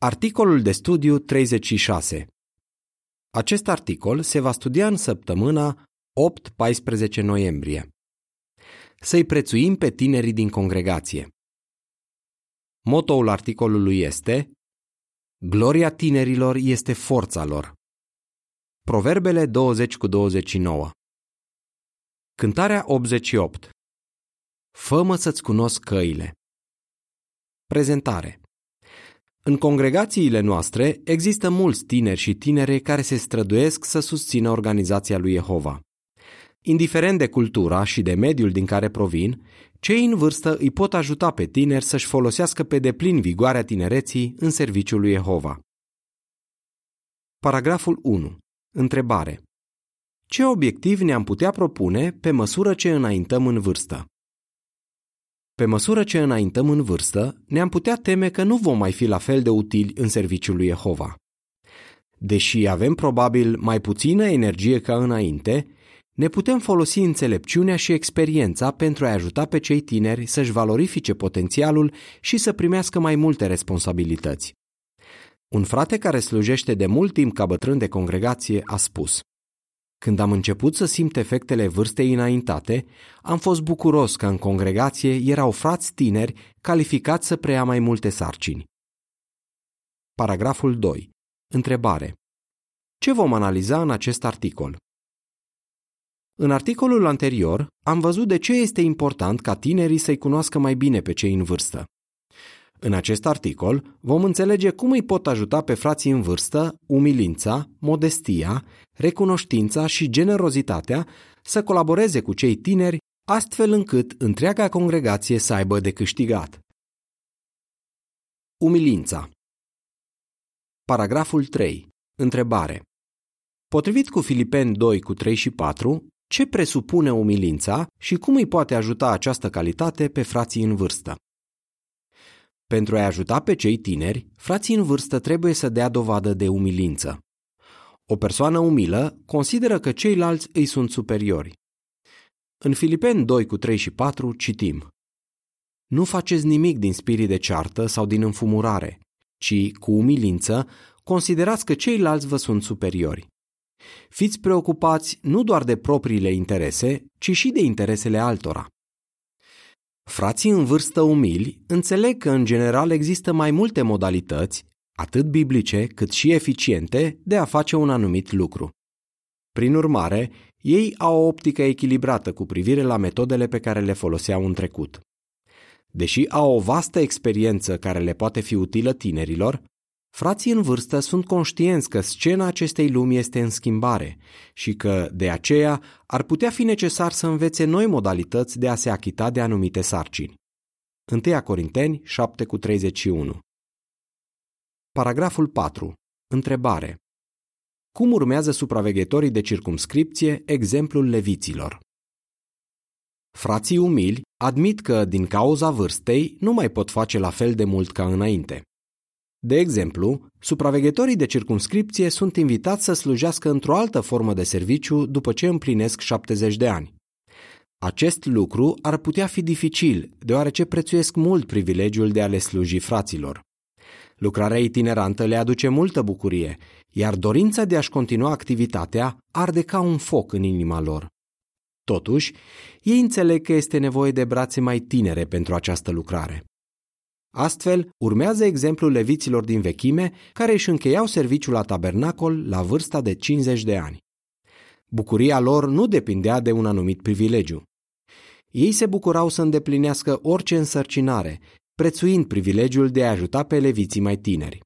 Articolul de studiu 36 Acest articol se va studia în săptămâna 8-14 noiembrie. Să-i prețuim pe tinerii din congregație. Motoul articolului este Gloria tinerilor este forța lor. Proverbele 20 cu 29 Cântarea 88 Fă-mă să-ți cunosc căile. Prezentare în congregațiile noastre există mulți tineri și tinere care se străduiesc să susțină organizația lui Jehova. Indiferent de cultura și de mediul din care provin, cei în vârstă îi pot ajuta pe tineri să-și folosească pe deplin vigoarea tinereții în serviciul lui Jehova. Paragraful 1. Întrebare. Ce obiectiv ne-am putea propune pe măsură ce înaintăm în vârstă? Pe măsură ce înaintăm în vârstă, ne-am putea teme că nu vom mai fi la fel de utili în serviciul lui Jehova. Deși avem probabil mai puțină energie ca înainte, ne putem folosi înțelepciunea și experiența pentru a ajuta pe cei tineri să-și valorifice potențialul și să primească mai multe responsabilități. Un frate care slujește de mult timp ca bătrân de congregație a spus când am început să simt efectele vârstei înaintate, am fost bucuros că în congregație erau frați tineri calificați să preia mai multe sarcini. Paragraful 2. Întrebare. Ce vom analiza în acest articol? În articolul anterior am văzut de ce este important ca tinerii să-i cunoască mai bine pe cei în vârstă. În acest articol vom înțelege cum îi pot ajuta pe frații în vârstă umilința, modestia, recunoștința și generozitatea să colaboreze cu cei tineri astfel încât întreaga congregație să aibă de câștigat. Umilința Paragraful 3. Întrebare. Potrivit cu Filipeni 2 cu 3 și 4, ce presupune umilința și cum îi poate ajuta această calitate pe frații în vârstă? Pentru a ajuta pe cei tineri, frații în vârstă trebuie să dea dovadă de umilință. O persoană umilă consideră că ceilalți îi sunt superiori. În Filipeni 2 cu 3 și 4 citim Nu faceți nimic din spirit de ceartă sau din înfumurare, ci, cu umilință, considerați că ceilalți vă sunt superiori. Fiți preocupați nu doar de propriile interese, ci și de interesele altora. Frații în vârstă umili înțeleg că în general există mai multe modalități, atât biblice cât și eficiente, de a face un anumit lucru. Prin urmare, ei au o optică echilibrată cu privire la metodele pe care le foloseau în trecut. Deși au o vastă experiență care le poate fi utilă tinerilor, Frații în vârstă sunt conștienți că scena acestei lumi este în schimbare și că, de aceea, ar putea fi necesar să învețe noi modalități de a se achita de anumite sarcini. 1 Corinteni 7 cu 31 Paragraful 4. Întrebare. Cum urmează supraveghetorii de circumscripție exemplul leviților? Frații umili admit că, din cauza vârstei, nu mai pot face la fel de mult ca înainte. De exemplu, supraveghetorii de circumscripție sunt invitați să slujească într-o altă formă de serviciu după ce împlinesc 70 de ani. Acest lucru ar putea fi dificil, deoarece prețuiesc mult privilegiul de a le sluji fraților. Lucrarea itinerantă le aduce multă bucurie, iar dorința de a-și continua activitatea arde ca un foc în inima lor. Totuși, ei înțeleg că este nevoie de brațe mai tinere pentru această lucrare. Astfel, urmează exemplul leviților din vechime care își încheiau serviciul la tabernacol la vârsta de 50 de ani. Bucuria lor nu depindea de un anumit privilegiu. Ei se bucurau să îndeplinească orice însărcinare, prețuind privilegiul de a ajuta pe leviții mai tineri.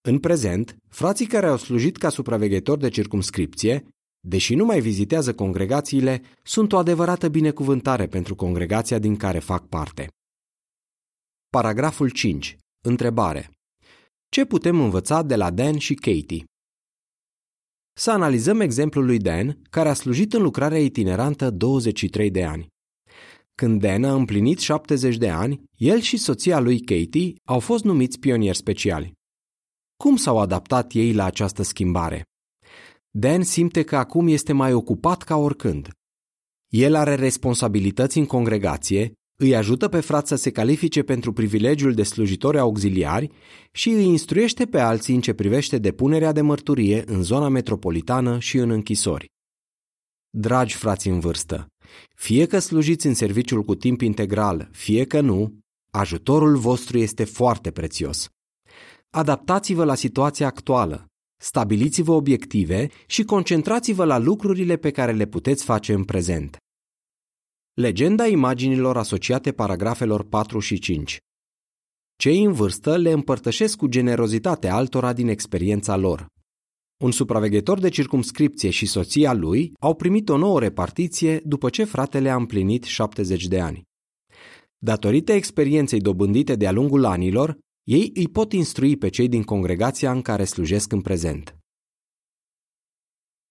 În prezent, frații care au slujit ca supraveghetori de circumscripție, deși nu mai vizitează congregațiile, sunt o adevărată binecuvântare pentru congregația din care fac parte. Paragraful 5. Întrebare. Ce putem învăța de la Dan și Katie? Să analizăm exemplul lui Dan, care a slujit în lucrarea itinerantă 23 de ani. Când Dan a împlinit 70 de ani, el și soția lui Katie au fost numiți pionieri speciali. Cum s-au adaptat ei la această schimbare? Dan simte că acum este mai ocupat ca oricând. El are responsabilități în congregație, îi ajută pe frați să se califice pentru privilegiul de slujitori auxiliari și îi instruiește pe alții în ce privește depunerea de mărturie în zona metropolitană și în închisori. Dragi frați în vârstă, fie că slujiți în serviciul cu timp integral, fie că nu, ajutorul vostru este foarte prețios. Adaptați-vă la situația actuală, stabiliți-vă obiective și concentrați-vă la lucrurile pe care le puteți face în prezent. Legenda imaginilor asociate paragrafelor 4 și 5 Cei în vârstă le împărtășesc cu generozitate altora din experiența lor. Un supraveghetor de circumscripție și soția lui au primit o nouă repartiție după ce fratele a împlinit 70 de ani. Datorită experienței dobândite de-a lungul anilor, ei îi pot instrui pe cei din congregația în care slujesc în prezent.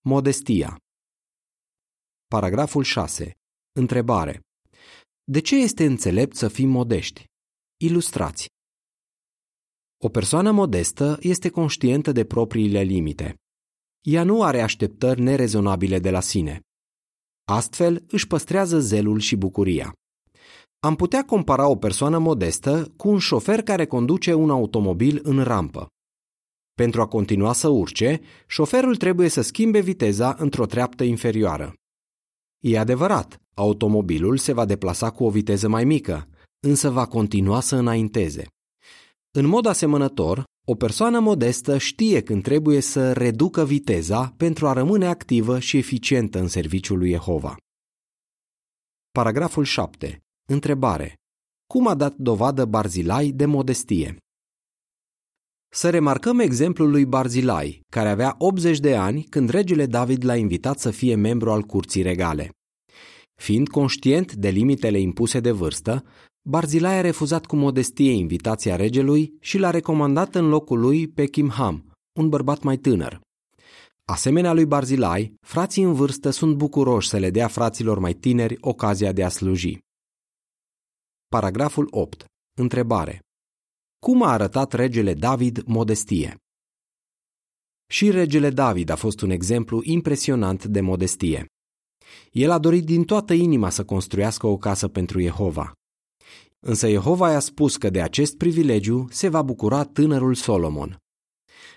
Modestia Paragraful 6. Întrebare. De ce este înțelept să fim modești? Ilustrați. O persoană modestă este conștientă de propriile limite. Ea nu are așteptări nerezonabile de la sine. Astfel își păstrează zelul și bucuria. Am putea compara o persoană modestă cu un șofer care conduce un automobil în rampă. Pentru a continua să urce, șoferul trebuie să schimbe viteza într-o treaptă inferioară. E adevărat, automobilul se va deplasa cu o viteză mai mică, însă va continua să înainteze. În mod asemănător, o persoană modestă știe când trebuie să reducă viteza pentru a rămâne activă și eficientă în serviciul lui Jehova. Paragraful 7. Întrebare. Cum a dat dovadă Barzilai de modestie? Să remarcăm exemplul lui Barzilai, care avea 80 de ani când regele David l-a invitat să fie membru al curții regale. Fiind conștient de limitele impuse de vârstă, Barzilai a refuzat cu modestie invitația regelui și l-a recomandat în locul lui pe Kimham, un bărbat mai tânăr. Asemenea lui Barzilai, frații în vârstă sunt bucuroși să le dea fraților mai tineri ocazia de a sluji. Paragraful 8. Întrebare. Cum a arătat regele David modestie? Și regele David a fost un exemplu impresionant de modestie. El a dorit din toată inima să construiască o casă pentru Jehova. Însă Jehova i-a spus că de acest privilegiu se va bucura tânărul Solomon.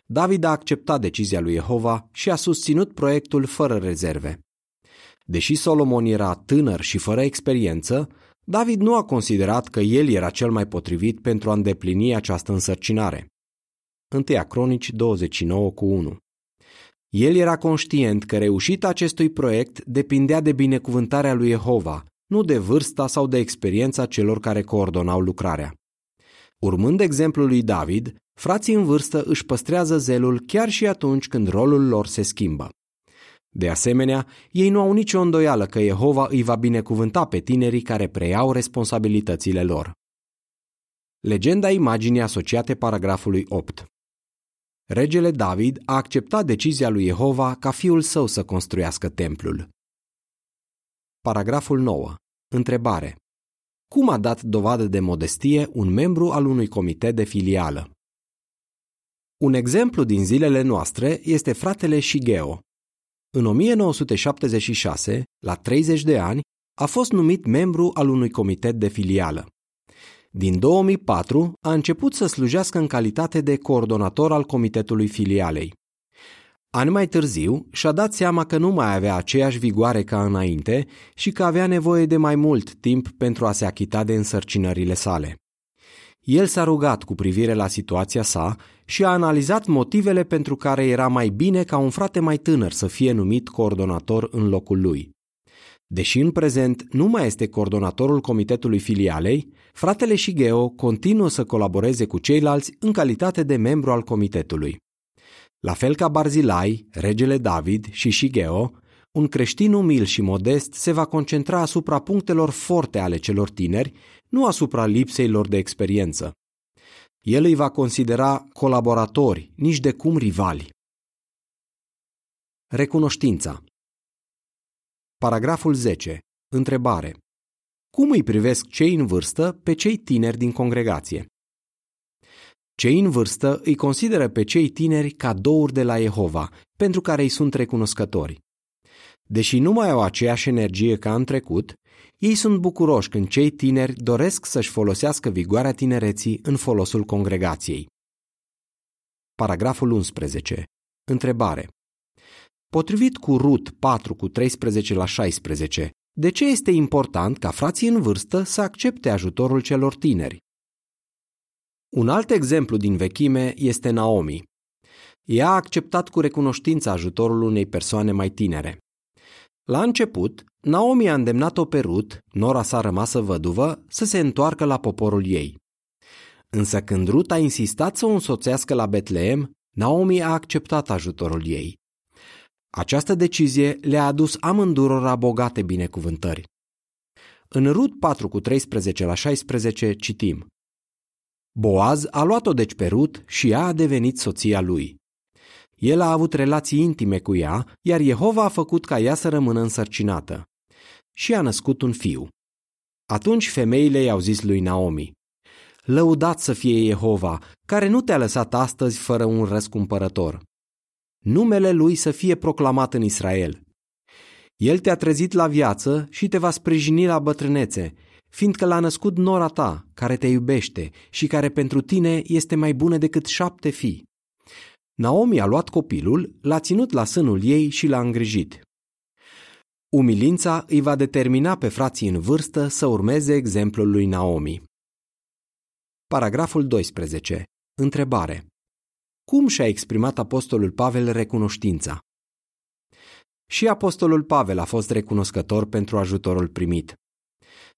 David a acceptat decizia lui Jehova și a susținut proiectul fără rezerve. Deși Solomon era tânăr și fără experiență, David nu a considerat că el era cel mai potrivit pentru a îndeplini această însărcinare. 1 Cronici 29 cu 1 El era conștient că reușita acestui proiect depindea de binecuvântarea lui Jehova, nu de vârsta sau de experiența celor care coordonau lucrarea. Urmând exemplul lui David, frații în vârstă își păstrează zelul chiar și atunci când rolul lor se schimbă. De asemenea, ei nu au nicio îndoială că Jehova îi va binecuvânta pe tinerii care preiau responsabilitățile lor. Legenda imaginii asociate paragrafului 8 Regele David a acceptat decizia lui Jehova ca fiul său să construiască templul. Paragraful 9. Întrebare. Cum a dat dovadă de modestie un membru al unui comitet de filială? Un exemplu din zilele noastre este fratele Shigeo, în 1976, la 30 de ani, a fost numit membru al unui comitet de filială. Din 2004 a început să slujească în calitate de coordonator al comitetului filialei. Ani mai târziu și-a dat seama că nu mai avea aceeași vigoare ca înainte și că avea nevoie de mai mult timp pentru a se achita de însărcinările sale. El s-a rugat cu privire la situația sa și a analizat motivele pentru care era mai bine ca un frate mai tânăr să fie numit coordonator în locul lui. Deși în prezent nu mai este coordonatorul comitetului filialei, fratele Shigeo continuă să colaboreze cu ceilalți în calitate de membru al comitetului. La fel ca Barzilai, regele David și Shigeo, un creștin umil și modest se va concentra asupra punctelor forte ale celor tineri, nu asupra lipsei lor de experiență. El îi va considera colaboratori, nici de cum rivali. Recunoștința Paragraful 10. Întrebare. Cum îi privesc cei în vârstă pe cei tineri din congregație? Cei în vârstă îi consideră pe cei tineri cadouri de la Jehova, pentru care îi sunt recunoscători. Deși nu mai au aceeași energie ca în trecut, Ei sunt bucuroși când cei tineri doresc să-și folosească vigoarea tinereții în folosul congregației. Paragraful 11. Întrebare. Potrivit cu Rut 4 cu 13 la 16, de ce este important ca frații în vârstă să accepte ajutorul celor tineri? Un alt exemplu din vechime este Naomi. Ea a acceptat cu recunoștință ajutorul unei persoane mai tinere. La început, Naomi a îndemnat-o pe Rut, nora sa rămasă văduvă, să se întoarcă la poporul ei. Însă când Rut a insistat să o însoțească la Betleem, Naomi a acceptat ajutorul ei. Această decizie le-a adus amândurora bogate binecuvântări. În Rut 4 cu 13 la 16 citim Boaz a luat-o deci pe Rut și ea a devenit soția lui. El a avut relații intime cu ea, iar Jehova a făcut ca ea să rămână însărcinată. Și a născut un fiu. Atunci femeile i-au zis lui Naomi, Lăudat să fie Jehova, care nu te-a lăsat astăzi fără un răscumpărător. Numele lui să fie proclamat în Israel. El te-a trezit la viață și te va sprijini la bătrânețe, fiindcă l-a născut nora ta, care te iubește și care pentru tine este mai bună decât șapte fii. Naomi a luat copilul, l-a ținut la sânul ei și l-a îngrijit. Umilința îi va determina pe frații în vârstă să urmeze exemplul lui Naomi. Paragraful 12. Întrebare. Cum și-a exprimat apostolul Pavel recunoștința? Și apostolul Pavel a fost recunoscător pentru ajutorul primit.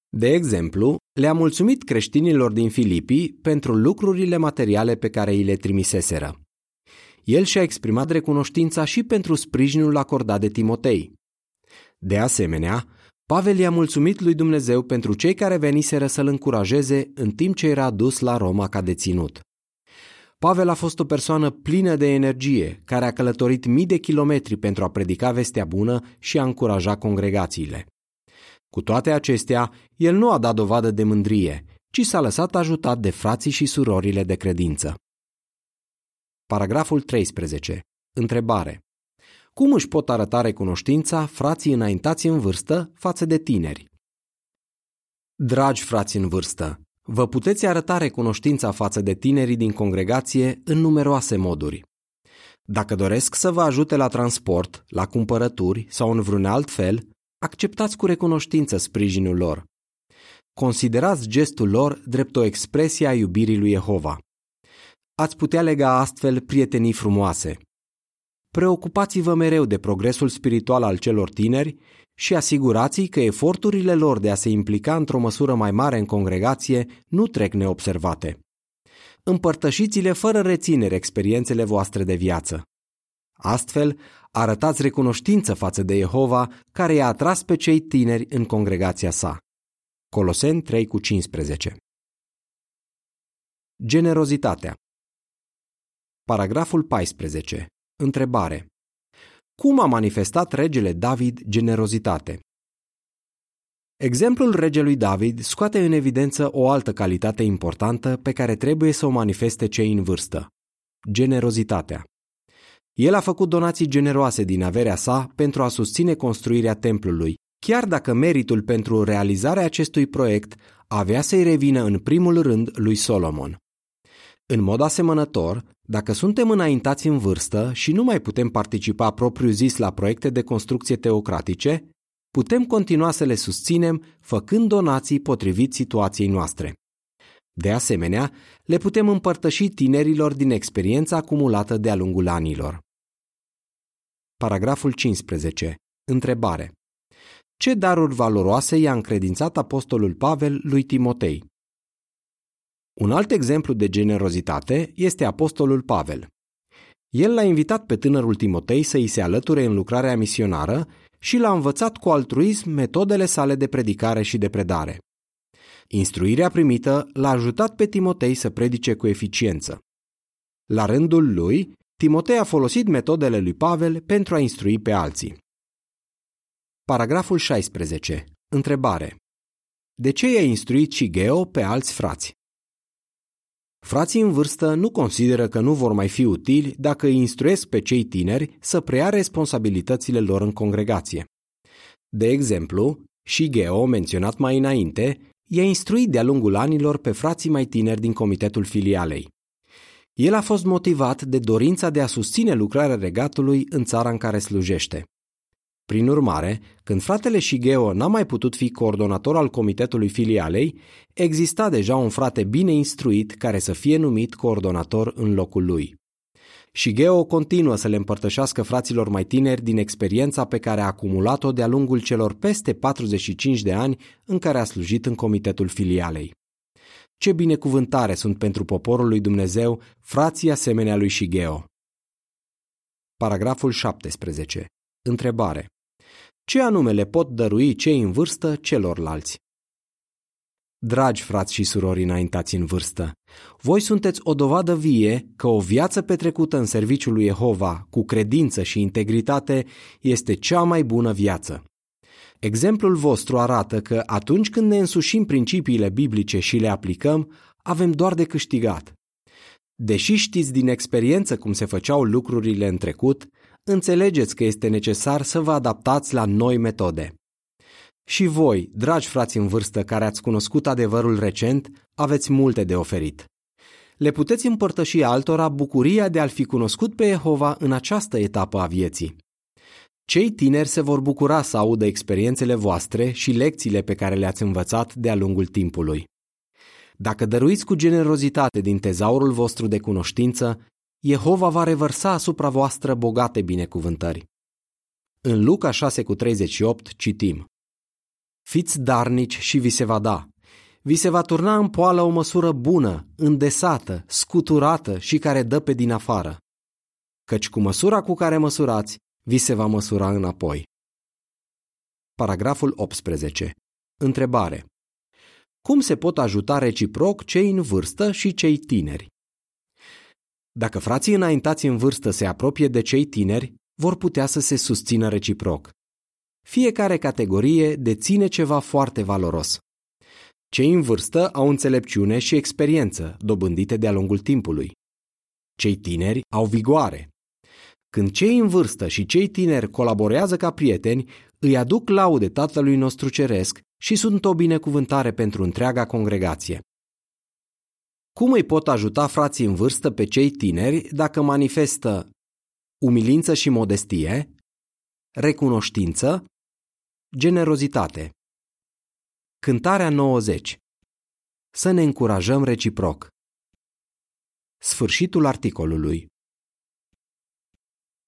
De exemplu, le-a mulțumit creștinilor din Filipii pentru lucrurile materiale pe care îi le trimiseseră. El și-a exprimat recunoștința și pentru sprijinul acordat de Timotei. De asemenea, Pavel i-a mulțumit lui Dumnezeu pentru cei care veniseră să-l încurajeze în timp ce era dus la Roma ca deținut. Pavel a fost o persoană plină de energie, care a călătorit mii de kilometri pentru a predica vestea bună și a încuraja congregațiile. Cu toate acestea, el nu a dat dovadă de mândrie, ci s-a lăsat ajutat de frații și surorile de credință. Paragraful 13. Întrebare. Cum își pot arăta recunoștința frații înaintați în vârstă față de tineri? Dragi frați în vârstă, vă puteți arăta recunoștința față de tinerii din congregație în numeroase moduri. Dacă doresc să vă ajute la transport, la cumpărături sau în vreun alt fel, acceptați cu recunoștință sprijinul lor. Considerați gestul lor drept o expresie a iubirii lui Jehova. Ați putea lega astfel prietenii frumoase. Preocupați-vă mereu de progresul spiritual al celor tineri și asigurați că eforturile lor de a se implica într-o măsură mai mare în congregație nu trec neobservate. Împărtășiți-le fără reținere experiențele voastre de viață. Astfel, arătați recunoștință față de Jehova care i-a atras pe cei tineri în congregația sa. Coloseni 3 cu 15 Generozitatea Paragraful 14. Întrebare. Cum a manifestat regele David generozitate? Exemplul regelui David scoate în evidență o altă calitate importantă pe care trebuie să o manifeste cei în vârstă. Generozitatea. El a făcut donații generoase din averea sa pentru a susține construirea templului, chiar dacă meritul pentru realizarea acestui proiect avea să-i revină în primul rând lui Solomon. În mod asemănător, dacă suntem înaintați în vârstă și nu mai putem participa propriu-zis la proiecte de construcție teocratice, putem continua să le susținem făcând donații potrivit situației noastre. De asemenea, le putem împărtăși tinerilor din experiența acumulată de-a lungul anilor. Paragraful 15. Întrebare. Ce daruri valoroase i-a încredințat apostolul Pavel lui Timotei? Un alt exemplu de generozitate este apostolul Pavel. El l-a invitat pe tânărul Timotei să îi se alăture în lucrarea misionară și l-a învățat cu altruism metodele sale de predicare și de predare. Instruirea primită l-a ajutat pe Timotei să predice cu eficiență. La rândul lui, Timotei a folosit metodele lui Pavel pentru a instrui pe alții. Paragraful 16. Întrebare. De ce i-a instruit și Geo pe alți frați? Frații în vârstă nu consideră că nu vor mai fi utili dacă îi instruiesc pe cei tineri să preia responsabilitățile lor în congregație. De exemplu, Și Geo, menționat mai înainte, i-a instruit de-a lungul anilor pe frații mai tineri din comitetul filialei. El a fost motivat de dorința de a susține lucrarea regatului în țara în care slujește. Prin urmare, când fratele Shigeo n-a mai putut fi coordonator al comitetului filialei, exista deja un frate bine instruit care să fie numit coordonator în locul lui. Shigeo continuă să le împărtășească fraților mai tineri din experiența pe care a acumulat-o de-a lungul celor peste 45 de ani în care a slujit în comitetul filialei. Ce binecuvântare sunt pentru poporul lui Dumnezeu frații asemenea lui Shigeo. Paragraful 17. Întrebare. Ce anume le pot dărui cei în vârstă celorlalți? Dragi frați și surori înaintați în vârstă, voi sunteți o dovadă vie că o viață petrecută în serviciul lui Jehova, cu credință și integritate, este cea mai bună viață. Exemplul vostru arată că atunci când ne însușim principiile biblice și le aplicăm, avem doar de câștigat. Deși știți din experiență cum se făceau lucrurile în trecut, înțelegeți că este necesar să vă adaptați la noi metode. Și voi, dragi frați în vârstă care ați cunoscut adevărul recent, aveți multe de oferit. Le puteți împărtăși altora bucuria de a-L fi cunoscut pe Jehova în această etapă a vieții. Cei tineri se vor bucura să audă experiențele voastre și lecțiile pe care le-ați învățat de-a lungul timpului. Dacă dăruiți cu generozitate din tezaurul vostru de cunoștință, Jehova va revărsa asupra voastră bogate binecuvântări. În Luca 6 cu 38 citim Fiți darnici și vi se va da. Vi se va turna în poală o măsură bună, îndesată, scuturată și care dă pe din afară. Căci cu măsura cu care măsurați, vi se va măsura înapoi. Paragraful 18. Întrebare. Cum se pot ajuta reciproc cei în vârstă și cei tineri? Dacă frații înaintați în vârstă se apropie de cei tineri, vor putea să se susțină reciproc. Fiecare categorie deține ceva foarte valoros. Cei în vârstă au înțelepciune și experiență, dobândite de-a lungul timpului. Cei tineri au vigoare. Când cei în vârstă și cei tineri colaborează ca prieteni, îi aduc laude Tatălui nostru Ceresc și sunt o binecuvântare pentru întreaga congregație. Cum îi pot ajuta frații în vârstă pe cei tineri dacă manifestă umilință și modestie, recunoștință, generozitate? Cântarea 90 Să ne încurajăm reciproc. Sfârșitul articolului